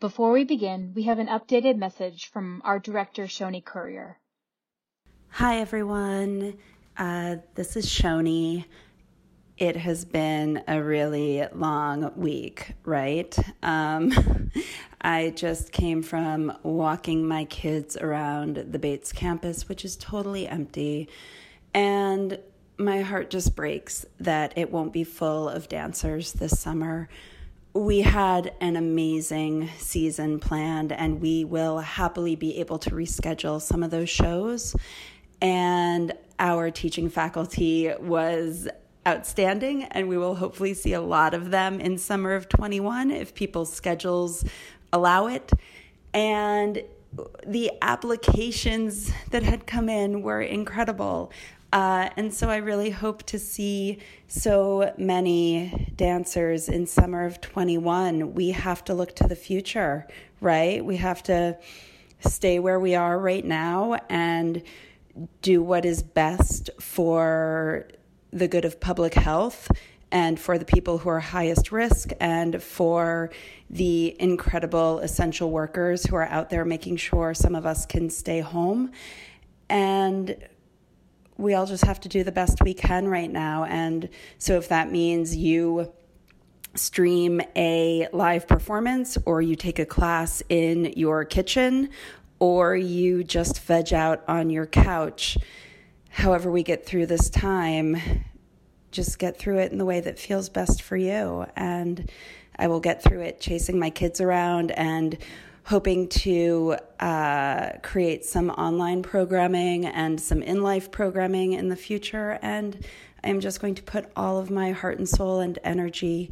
Before we begin, we have an updated message from our director, Shoni Currier. Hi, everyone. Uh, this is Shoni. It has been a really long week, right? Um, I just came from walking my kids around the Bates campus, which is totally empty. And my heart just breaks that it won't be full of dancers this summer. We had an amazing season planned, and we will happily be able to reschedule some of those shows. And our teaching faculty was outstanding, and we will hopefully see a lot of them in summer of 21 if people's schedules allow it. And the applications that had come in were incredible. Uh, and so I really hope to see so many dancers in summer of 21. We have to look to the future, right? We have to stay where we are right now and do what is best for the good of public health and for the people who are highest risk and for the incredible essential workers who are out there making sure some of us can stay home. And we all just have to do the best we can right now. And so if that means you stream a live performance or you take a class in your kitchen or you just veg out on your couch, however we get through this time, just get through it in the way that feels best for you. And I will get through it chasing my kids around and hoping to uh, create some online programming and some in life programming in the future. And I'm just going to put all of my heart and soul and energy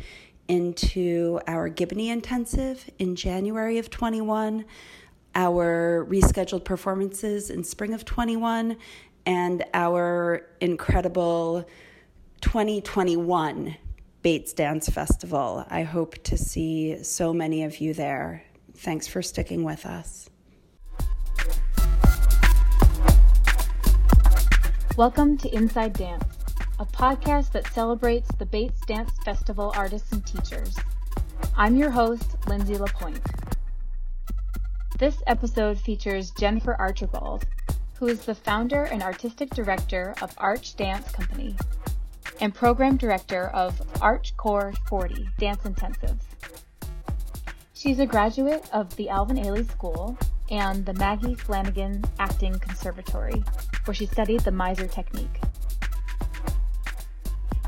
into our Gibney Intensive in January of 21, our rescheduled performances in spring of 21, and our incredible 2021 Bates Dance Festival. I hope to see so many of you there. Thanks for sticking with us. Welcome to Inside Dance, a podcast that celebrates the Bates Dance Festival artists and teachers. I'm your host, Lindsay LaPointe. This episode features Jennifer Archibald, who is the founder and artistic director of Arch Dance Company, and Program Director of Arch Core 40 Dance Intensives. She's a graduate of the Alvin Ailey School and the Maggie Flanigan Acting Conservatory, where she studied the Meisner technique.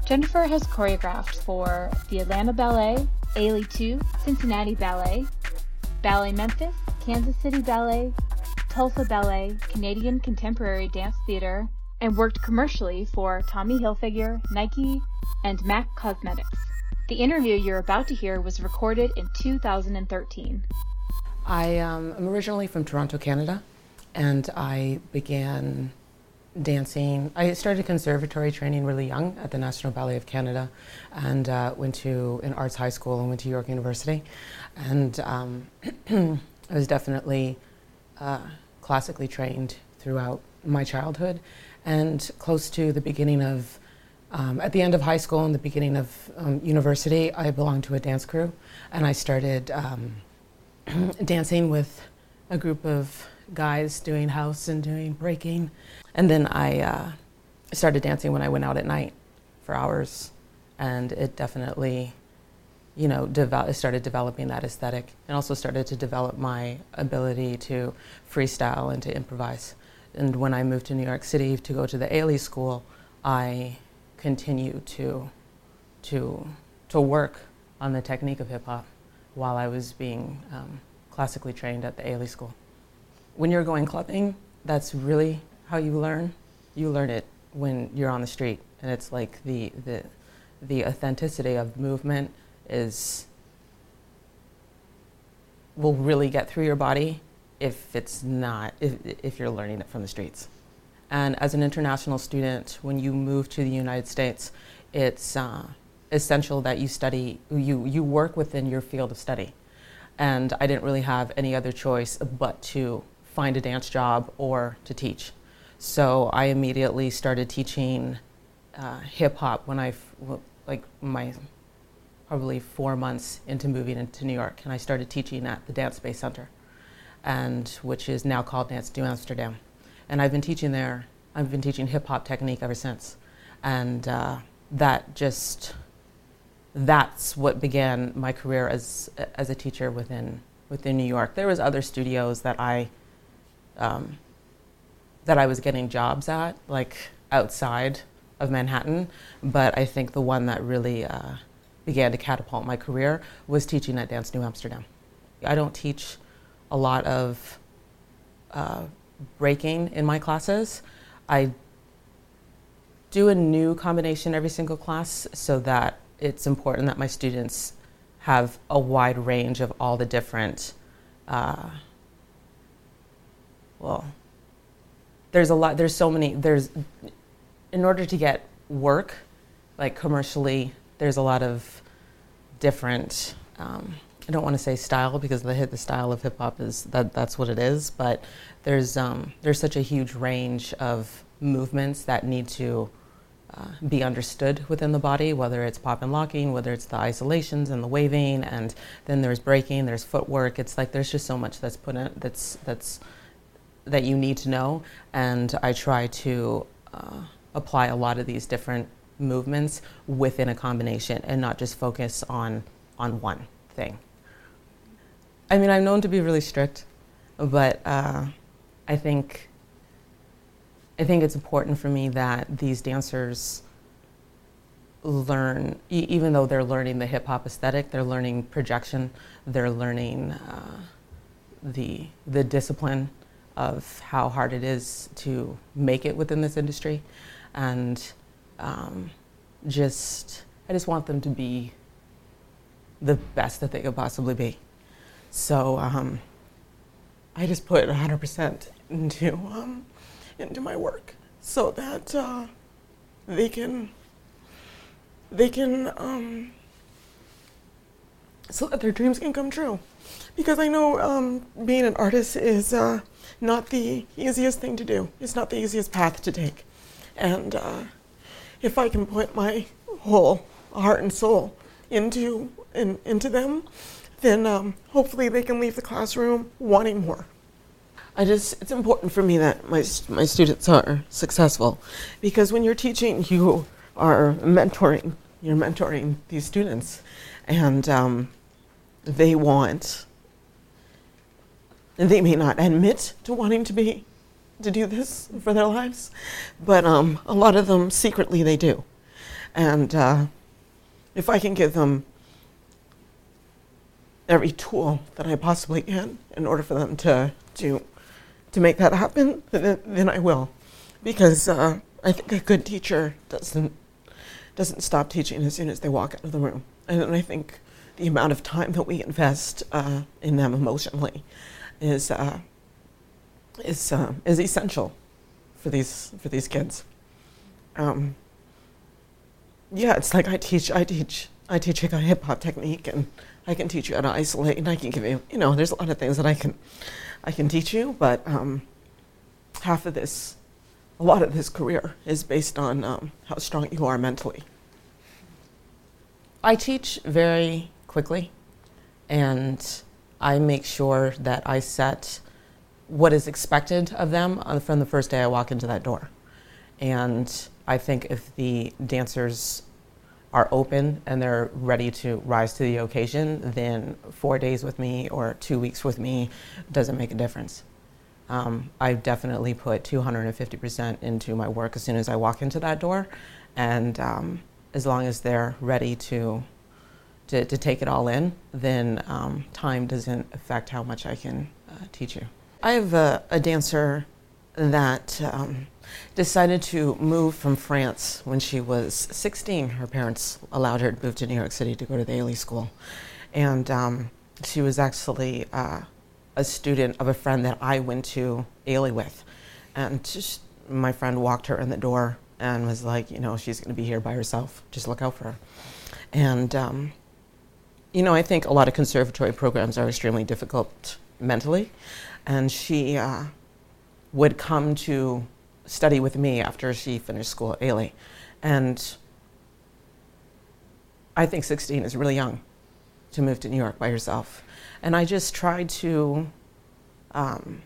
Jennifer has choreographed for the Atlanta Ballet, Ailey 2, Cincinnati Ballet, Ballet Memphis, Kansas City Ballet, Tulsa Ballet, Canadian Contemporary Dance Theater, and worked commercially for Tommy Hilfiger, Nike, and MAC Cosmetics. The interview you're about to hear was recorded in 2013. I um, am originally from Toronto, Canada, and I began dancing. I started conservatory training really young at the National Ballet of Canada and uh, went to an arts high school and went to York University. And um, I was definitely uh, classically trained throughout my childhood and close to the beginning of, um, at the end of high school and the beginning of um, university, I belonged to a dance crew, and I started um, dancing with a group of guys doing house and doing breaking, and then I uh, started dancing when I went out at night for hours, and it definitely you know, develop, started developing that aesthetic. And also started to develop my ability to freestyle and to improvise. And when I moved to New York City to go to the Ailey School, I continued to, to, to work on the technique of hip hop while I was being um, classically trained at the Ailey School. When you're going clubbing, that's really how you learn. You learn it when you're on the street, and it's like the, the, the authenticity of movement is will really get through your body if it's not, if, if you're learning it from the streets. And as an international student, when you move to the United States, it's uh, essential that you study, you, you work within your field of study. And I didn't really have any other choice but to find a dance job or to teach. So I immediately started teaching uh, hip hop when I, like my probably four months into moving into New York, and I started teaching at the Dance Space Center, and which is now called Dance New Amsterdam. And I've been teaching there. I've been teaching hip hop technique ever since, and uh, that just that's what began my career as as a teacher within within New York. There was other studios that I um, that I was getting jobs at, like outside of Manhattan, but I think the one that really uh, began to catapult my career was teaching at Dance New Amsterdam. I don't teach a lot of uh, breaking in my classes. I do a new combination every single class so that it's important that my students have a wide range of all the different, uh, well, there's a lot, there's so many, there's, in order to get work, like commercially, there's a lot of different. Um, I don't want to say style because the the style of hip hop is that that's what it is. But there's um, there's such a huge range of movements that need to uh, be understood within the body, whether it's pop and locking, whether it's the isolations and the waving, and then there's breaking, there's footwork. It's like there's just so much that's put in that's that's that you need to know, and I try to uh, apply a lot of these different movements within a combination and not just focus on on one thing. I mean, I'm known to be really strict, but uh, I think I think it's important for me that these dancers learn, e- even though they're learning the hip hop aesthetic, they're learning projection, they're learning uh, the the discipline of how hard it is to make it within this industry, and um, just I just want them to be the best that they could possibly be. So um, I just put 100% into um, into my work so that uh, they can they can um, so that their dreams can come true. Because I know um, being an artist is uh, not the easiest thing to do. It's not the easiest path to take, and uh, if I can put my whole heart and soul into in, into them, then um, hopefully they can leave the classroom wanting more. I just it's important for me that my my students are successful, because when you're teaching, you are mentoring. You're mentoring these students, and um, they want. And they may not admit to wanting to be to do this for their lives, but um, a lot of them secretly they do. And uh, if I can give them every tool that I possibly can in order for them to to to make that happen, then, then I will, because uh, I think a good teacher doesn't doesn't stop teaching as soon as they walk out of the room, and I think the amount of time that we invest uh, in them emotionally is uh, is uh, is essential for these for these kids. Um, yeah, it's like I teach I teach I teach a hip hop technique, and I can teach you how to isolate, and I can give you you know there's a lot of things that I can I can teach you, but um, half of this, a lot of this career is based on um, how strong you are mentally. I teach very quickly, and I make sure that I set what is expected of them from the first day I walk into that door. And I think if the dancers are open and they're ready to rise to the occasion, then four days with me or two weeks with me doesn't make a difference. Um, I definitely put 250% into my work as soon as I walk into that door. And um, as long as they're ready to, to, to, take it all in, then um, time doesn't affect how much I can uh, teach you. I have a, a dancer that um, decided to move from France when she was 16. Her parents allowed her to move to New York City to go to the Ailey School. And um, she was actually uh, a student of a friend that I went to Ailey with. And just, my friend walked her in the door and was like, you know, she's going to be here by herself. Just look out for her. And, um, you know, I think a lot of conservatory programs are extremely difficult mentally and she uh, would come to study with me after she finished school at Ailey. And I think 16 is really young to move to New York by yourself. And I just tried to um,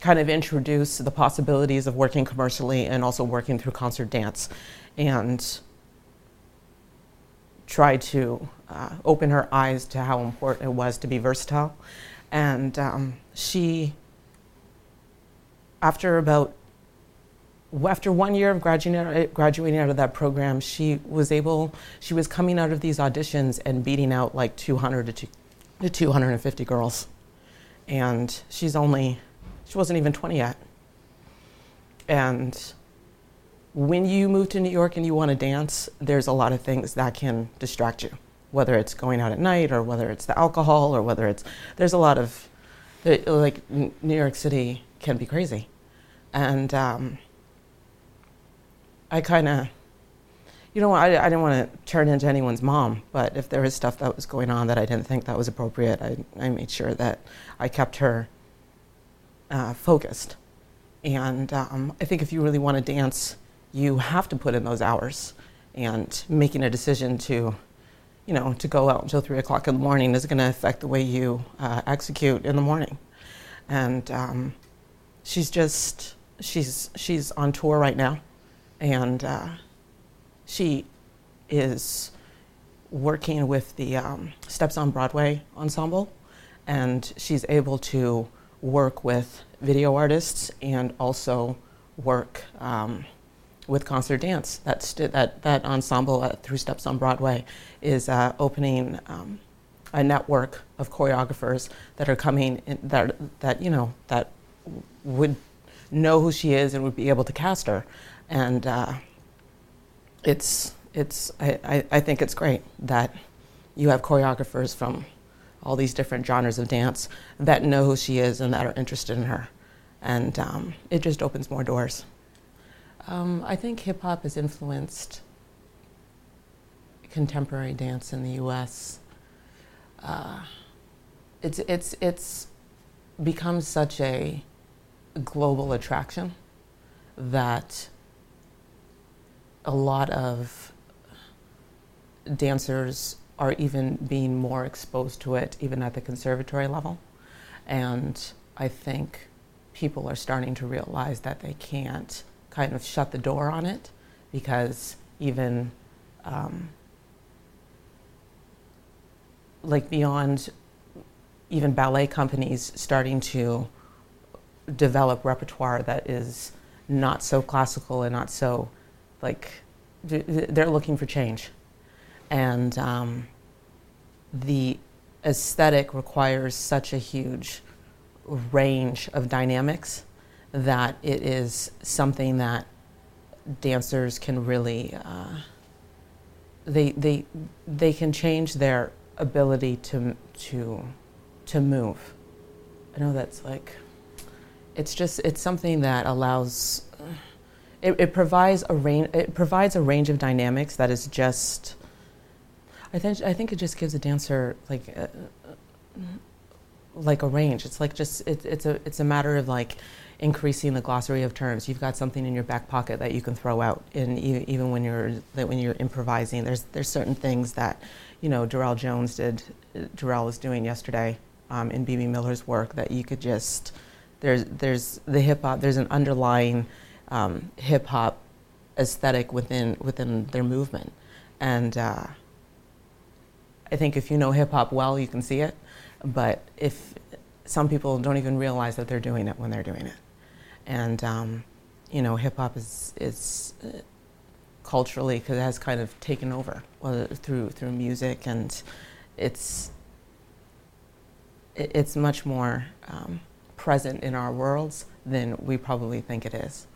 kind of introduce the possibilities of working commercially and also working through concert dance and try to uh, open her eyes to how important it was to be versatile. And um, she, after about after one year of graduating, graduating out of that program, she was able, she was coming out of these auditions and beating out like 200 to, to 250 girls. And she's only, she wasn't even 20 yet. And when you move to New York and you want to dance, there's a lot of things that can distract you, whether it's going out at night or whether it's the alcohol or whether it's, there's a lot of, like, New York City can be crazy. And, um, I kind of, you know, I, I didn't want to turn into anyone's mom, but if there was stuff that was going on that I didn't think that was appropriate, I, I made sure that I kept her uh, focused. And um, I think if you really want to dance, you have to put in those hours. And making a decision to, you know, to go out until three o'clock in the morning is going to affect the way you uh, execute in the morning. And um, she's just, she's, she's on tour right now and uh, she is working with the um, Steps on Broadway ensemble, and she's able to work with video artists and also work um, with concert dance. That, st- that, that ensemble at through Steps on Broadway is uh, opening um, a network of choreographers that are coming in, that, that you know that would know who she is and would be able to cast her and uh, it's it's I, I, I think it's great that you have choreographers from all these different genres of dance that know who she is and that are interested in her, and um, it just opens more doors. Um, I think hip hop has influenced contemporary dance in the U.S. Uh, it's it's it's become such a global attraction that a lot of dancers are even being more exposed to it, even at the conservatory level. And I think people are starting to realize that they can't kind of shut the door on it because even um, like beyond even ballet companies starting to develop repertoire that is not so classical and not so like they're looking for change, and um, the aesthetic requires such a huge range of dynamics that it is something that dancers can really uh, they they they can change their ability to to to move. I know that's like it's just it's something that allows it, it provides a range. It provides a range of dynamics that is just. I think I think it just gives a dancer like. A, like a range. It's like just it, it's a it's a matter of like increasing the glossary of terms. You've got something in your back pocket that you can throw out, and even when you're when you're improvising, there's there's certain things that, you know, Darrell Jones did. Uh, Darrell was doing yesterday um, in Bebe Miller's work that you could just there's there's the hip hop. There's an underlying um, hip hop aesthetic within within their movement, and uh, I think if you know hip hop well, you can see it. But if some people don't even realize that they're doing it when they're doing it, and um, you know, hip hop is is uh, culturally because it has kind of taken over well, through through music, and it's it's much more um, present in our worlds than we probably think it is.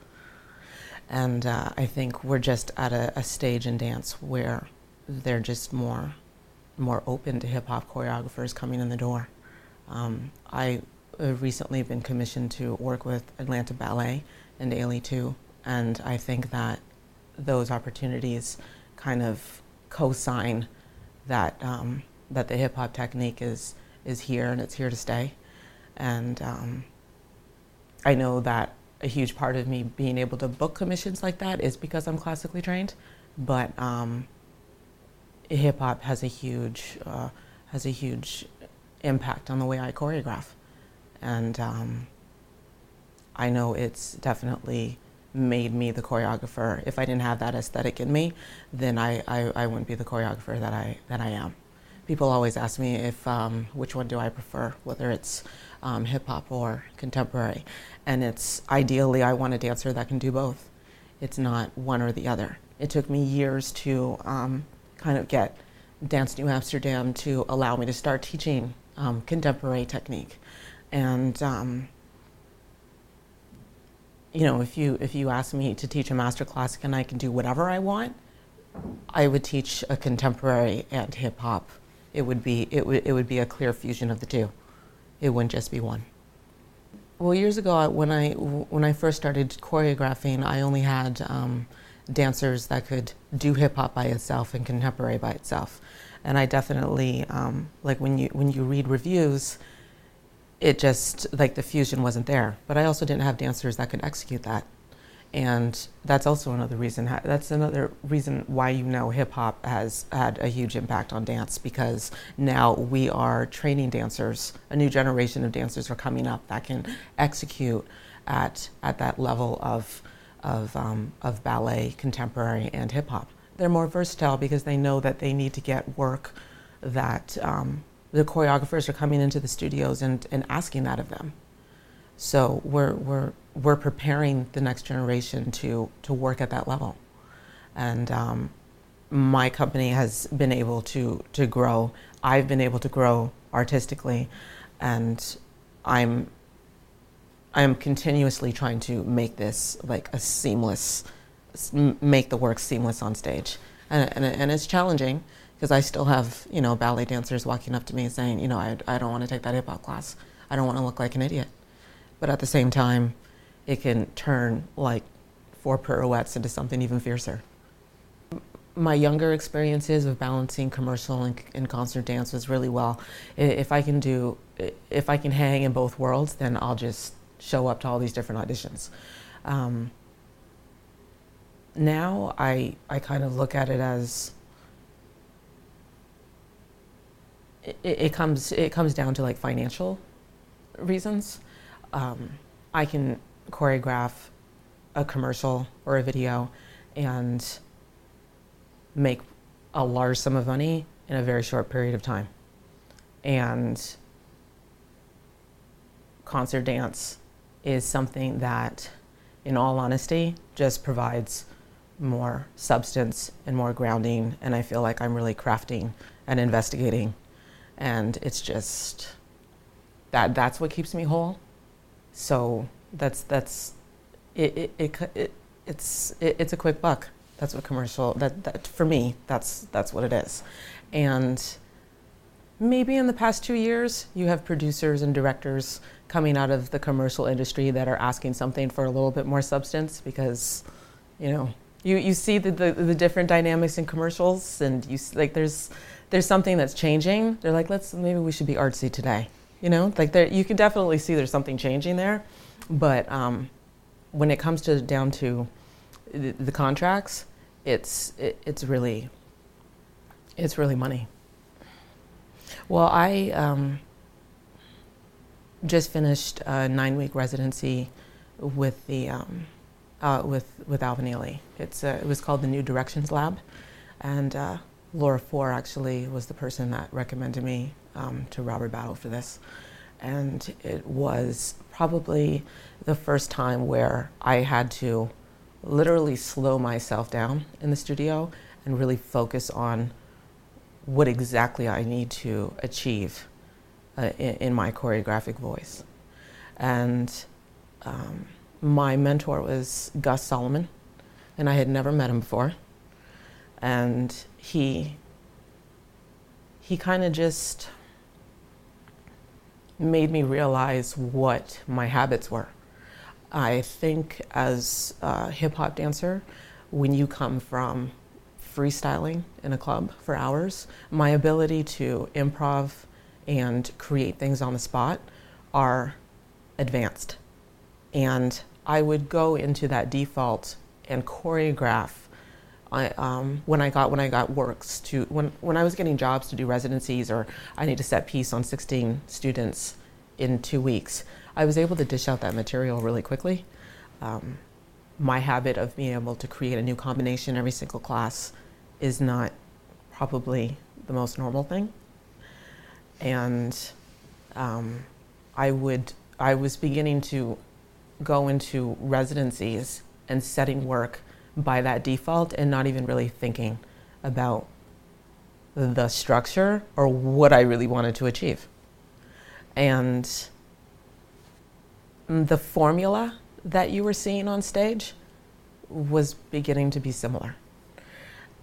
And uh, I think we're just at a, a, stage in dance where they're just more, more open to hip hop choreographers coming in the door. Um, I have recently been commissioned to work with Atlanta Ballet and Ailey 2, and I think that those opportunities kind of co-sign that um, that the hip hop technique is is here and it's here to stay. And um, I know that a huge part of me being able to book commissions like that is because I'm classically trained. But um, hip hop has a huge uh, has a huge impact on the way I choreograph, and um, I know it's definitely made me the choreographer. If I didn't have that aesthetic in me, then I, I, I wouldn't be the choreographer that I that I am. People always ask me if um, which one do I prefer, whether it's um, hip hop or contemporary, and it's ideally I want a dancer that can do both. It's not one or the other. It took me years to um, kind of get Dance New Amsterdam to allow me to start teaching um, contemporary technique, and um, you know, if you if you ask me to teach a master class and I can do whatever I want, I would teach a contemporary and hip hop. It would be it would it would be a clear fusion of the two. It wouldn't just be one. Well, years ago when I when I first started choreographing, I only had um, dancers that could do hip hop by itself and contemporary by itself, and I definitely um, like when you when you read reviews it just like the fusion wasn't there. But I also didn't have dancers that could execute that, and that's also another reason. That's another reason why you know hip hop has had a huge impact on dance because now we are training dancers. A new generation of dancers are coming up that can execute at at that level of of um, of ballet, contemporary, and hip hop. They're more versatile because they know that they need to get work that um, the choreographers are coming into the studios and, and asking that of them. So we're, we're, we're preparing the next generation to, to work at that level. And um, my company has been able to, to grow. I've been able to grow artistically, and I'm, I'm continuously trying to make this like a seamless, make the work seamless on stage. And, and, and it's challenging because I still have, you know, ballet dancers walking up to me saying, you know, I, I don't want to take that hip hop class. I don't want to look like an idiot. But at the same time, it can turn like four pirouettes into something even fiercer. My younger experiences of balancing commercial and, and concert dance was really well. If I can do, if I can hang in both worlds, then I'll just show up to all these different auditions. Um, now I, I kind of look at it as it, it, comes it comes down to like financial reasons. Um, I can choreograph a commercial or a video and make a large sum of money in a very short period of time. And concert dance is something that, in all honesty, just provides more substance and more grounding. And I feel like I'm really crafting and investigating and it's just that that's what keeps me whole. So that's that's it. It, it, it it's it, it's a quick buck. That's what commercial that, that for me that's that's what it is, and maybe in the past two years you have producers and directors coming out of the commercial industry that are asking something for a little bit more substance because you know you, you see the, the, the different dynamics in commercials and you like there's there's something that's changing, they're like, let's maybe we should be artsy today. You know, like there, you can definitely see there's something changing there, but um, when it comes to down to the, the contracts, it's it, it's really it's really money. Well, I um, just finished a nine week residency with the um, uh, with with Alvin Ailey. It's uh, it was called the New Directions Lab, and uh, Laura Four actually was the person that recommended me um, to Robert Battle for this. And it was probably the first time where I had to literally slow myself down in the studio and really focus on what exactly I need to achieve uh, in, in, my choreographic voice. And um, my mentor was Gus Solomon, and I had never met him before. And he he kind of just made me realize what my habits were. I think as a hip hop dancer, when you come from freestyling in a club for hours, my ability to improv and create things on the spot are advanced. And I would go into that default and choreograph I, um, when I got when I got works to when when I was getting jobs to do residencies or I need to set piece on 16 students in two weeks, I was able to dish out that material really quickly. Um, my habit of being able to create a new combination every single class is not probably the most normal thing, and um, I would I was beginning to go into residencies and setting work by that default and not even really thinking about the structure or what I really wanted to achieve. And mm, the formula that you were seeing on stage was beginning to be similar.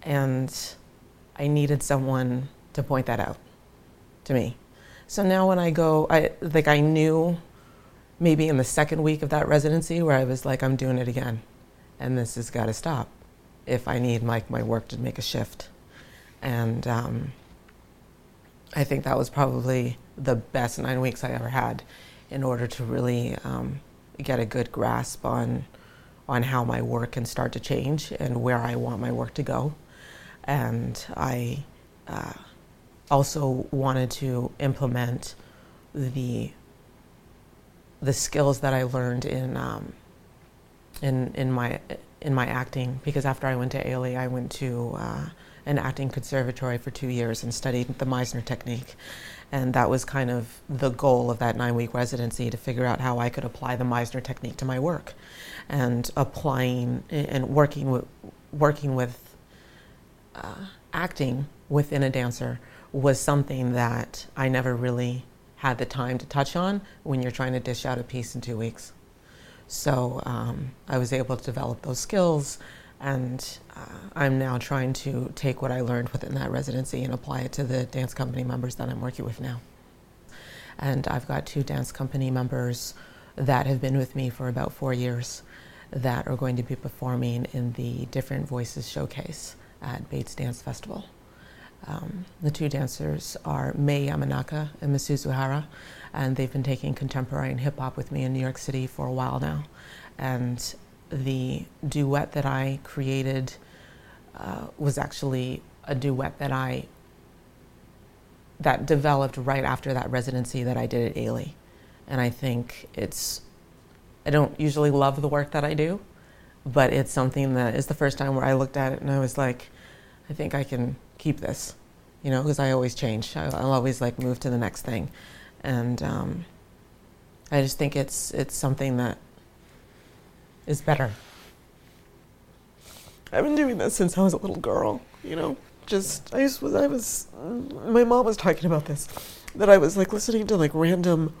And I needed someone to point that out to me. So now when I go, I like I knew maybe in the second week of that residency where I was like, I'm doing it again and this has got to stop if I need like my work to make a shift. And um, I think that was probably the best nine weeks I ever had in order to really um, get a good grasp on on how my work can start to change and where I want my work to go. And I uh, also wanted to implement the the skills that I learned in um, in in my in my acting because after I went to Ailey, I went to uh, an acting conservatory for two years and studied the Meisner technique, and that was kind of the goal of that nine-week residency to figure out how I could apply the Meisner technique to my work, and applying and working with working with uh, acting within a dancer was something that I never really had the time to touch on when you're trying to dish out a piece in two weeks. So um, I was able to develop those skills, and uh, I'm now trying to take what I learned within that residency and apply it to the dance company members that I'm working with now. And I've got two dance company members that have been with me for about four years that are going to be performing in the Different Voices Showcase at Bates Dance Festival. Um, the two dancers are Mei Yamanaka and Masu Zuhara, and they've been taking contemporary and hip hop with me in New York City for a while now. And the duet that I created uh, was actually a duet that I that developed right after that residency that I did at Ailey. And I think it's I don't usually love the work that I do, but it's something that is the first time where I looked at it and I was like, I think I can keep this, you know, because I always change. I'll always like move to the next thing and um, I just think it's it's something that is better. I've been doing this since I was a little girl. You know, just I just was I was my mom was talking about this that I was like listening to like random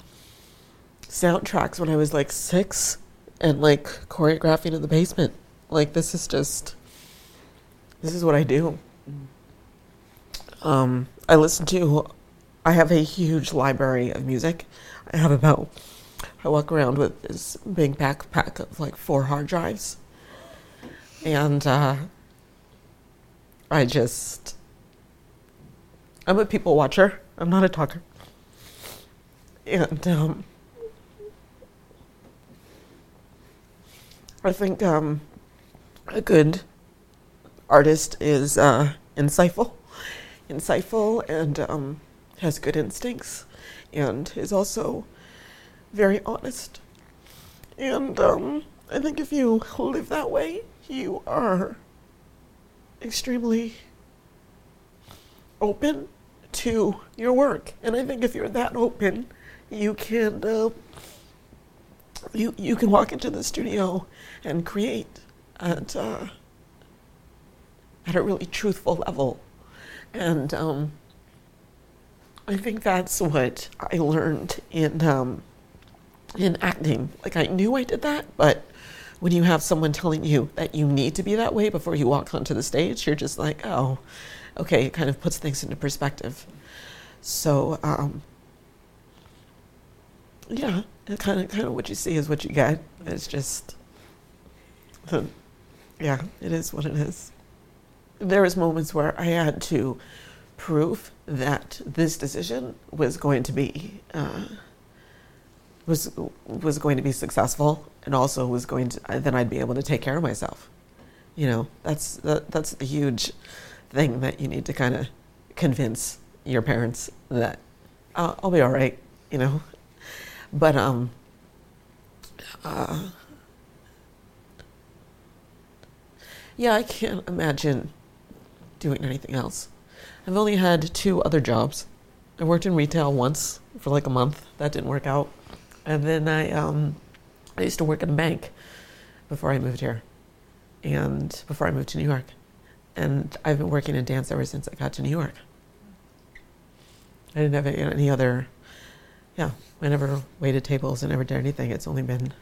soundtracks when I was like six and like choreographing in the basement. Like this is just this is what I do. Um, I listen to I have a huge library of music. I have about, I walk around with this big backpack of like four hard drives. And uh, I just, I'm a people watcher, I'm not a talker. And um, I think um, a good artist is uh, insightful, insightful, and um, has good instincts and is also very honest. And um, I think if you live that way, you are extremely open to your work. And I think if you're that open, you can uh, you you can walk into the studio and create at uh, at a really truthful level. And um, I think that's what I learned in um, in acting. Like I knew I did that, but when you have someone telling you that you need to be that way before you walk onto the stage, you're just like, oh, okay. It kind of puts things into perspective. So, um, yeah, kind of kind of what you see is what you get. It's just, the, yeah, it is what it is. There was moments where I had to prove that this decision was going to be uh, was was going to be successful and also was going to then I'd be able to take care of myself You know, that's that, that's the huge thing that you need to kind of convince your parents that I'll, I'll be all right. You know, but um. Uh, yeah, I can't imagine doing anything else. I've only had two other jobs. I worked in retail once for like a month. That didn't work out. And then I um I used to work in a bank before I moved here. And before I moved to New York. And I've been working in dance ever since I got to New York. I didn't have any other yeah, I never waited tables and never did anything. It's only been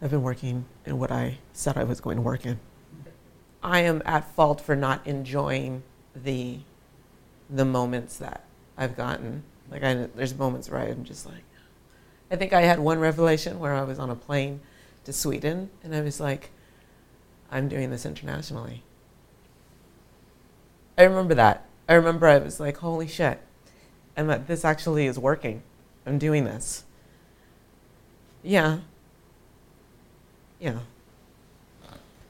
I've been working in what I said I was going to work in. I am at fault for not enjoying the the moments that I've gotten. Like I, there's moments where I'm just like, I think I had one revelation where I was on a plane to Sweden, and I was like, I'm doing this internationally. I remember that. I remember I was like, holy shit, and that this actually is working. I'm doing this. Yeah. Yeah.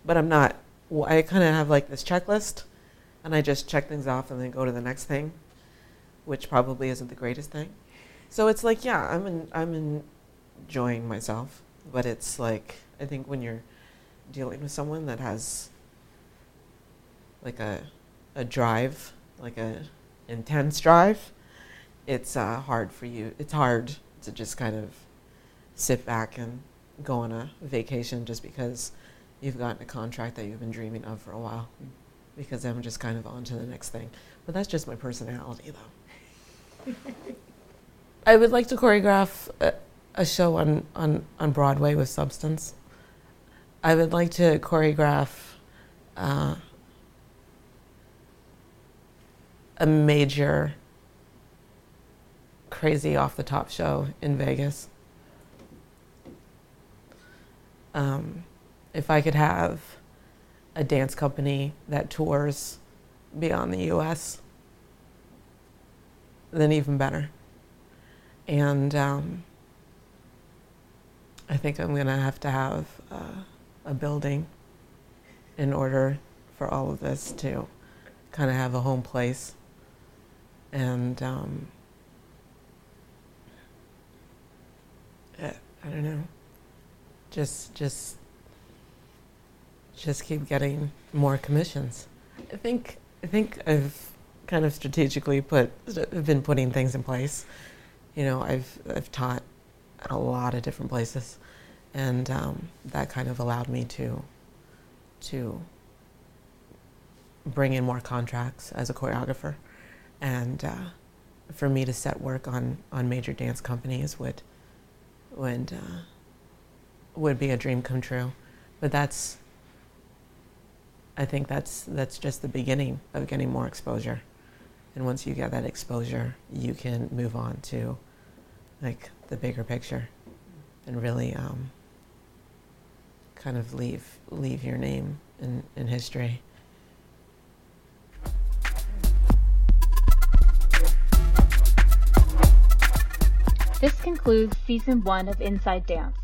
But I'm not I kind of have like this checklist, and I just check things off and then go to the next thing, which probably isn't the greatest thing. So it's like, yeah, I'm in, I'm enjoying myself, but it's like I think when you're dealing with someone that has like a a drive, like a intense drive, it's uh, hard for you. It's hard to just kind of sit back and go on a vacation just because you've gotten a contract that you've been dreaming of for a while because I'm just kind of on to the next thing. But that's just my personality, though. I would like to choreograph a, a, show on, on, on Broadway with substance. I would like to choreograph uh, a major, crazy off the top show in Vegas. Um, if I could have a dance company that tours beyond the US, then even better. And um, I think I'm going to have to have uh, a building in order for all of this to kind of have a home place. And um, I don't know, just just just keep getting more commissions. I think I think I've kind of strategically put been putting things in place. You know, I've I've taught at a lot of different places, and um, that kind of allowed me to to bring in more contracts as a choreographer, and uh, for me to set work on on major dance companies would would uh, would be a dream come true. But that's I think that's that's just the beginning of getting more exposure. And once you get that exposure, you can move on to like the bigger picture and really um, kind of leave leave your name in, in history. This concludes season one of Inside Dance.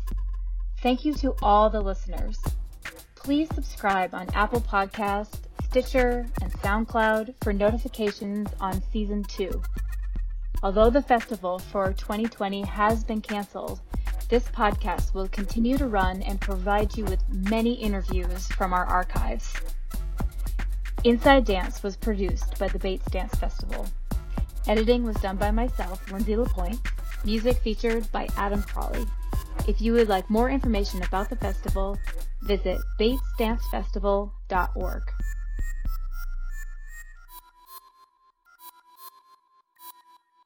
Thank you to all the listeners please subscribe on Apple Podcast, Stitcher, and SoundCloud for notifications on season two. Although the festival for 2020 has been canceled, this podcast will continue to run and provide you with many interviews from our archives. Inside Dance was produced by the Bates Dance Festival. Editing was done by myself, Lindsay Lapointe. Music featured by Adam Crawley. If you would like more information about the festival, visit batesdancefestival.org.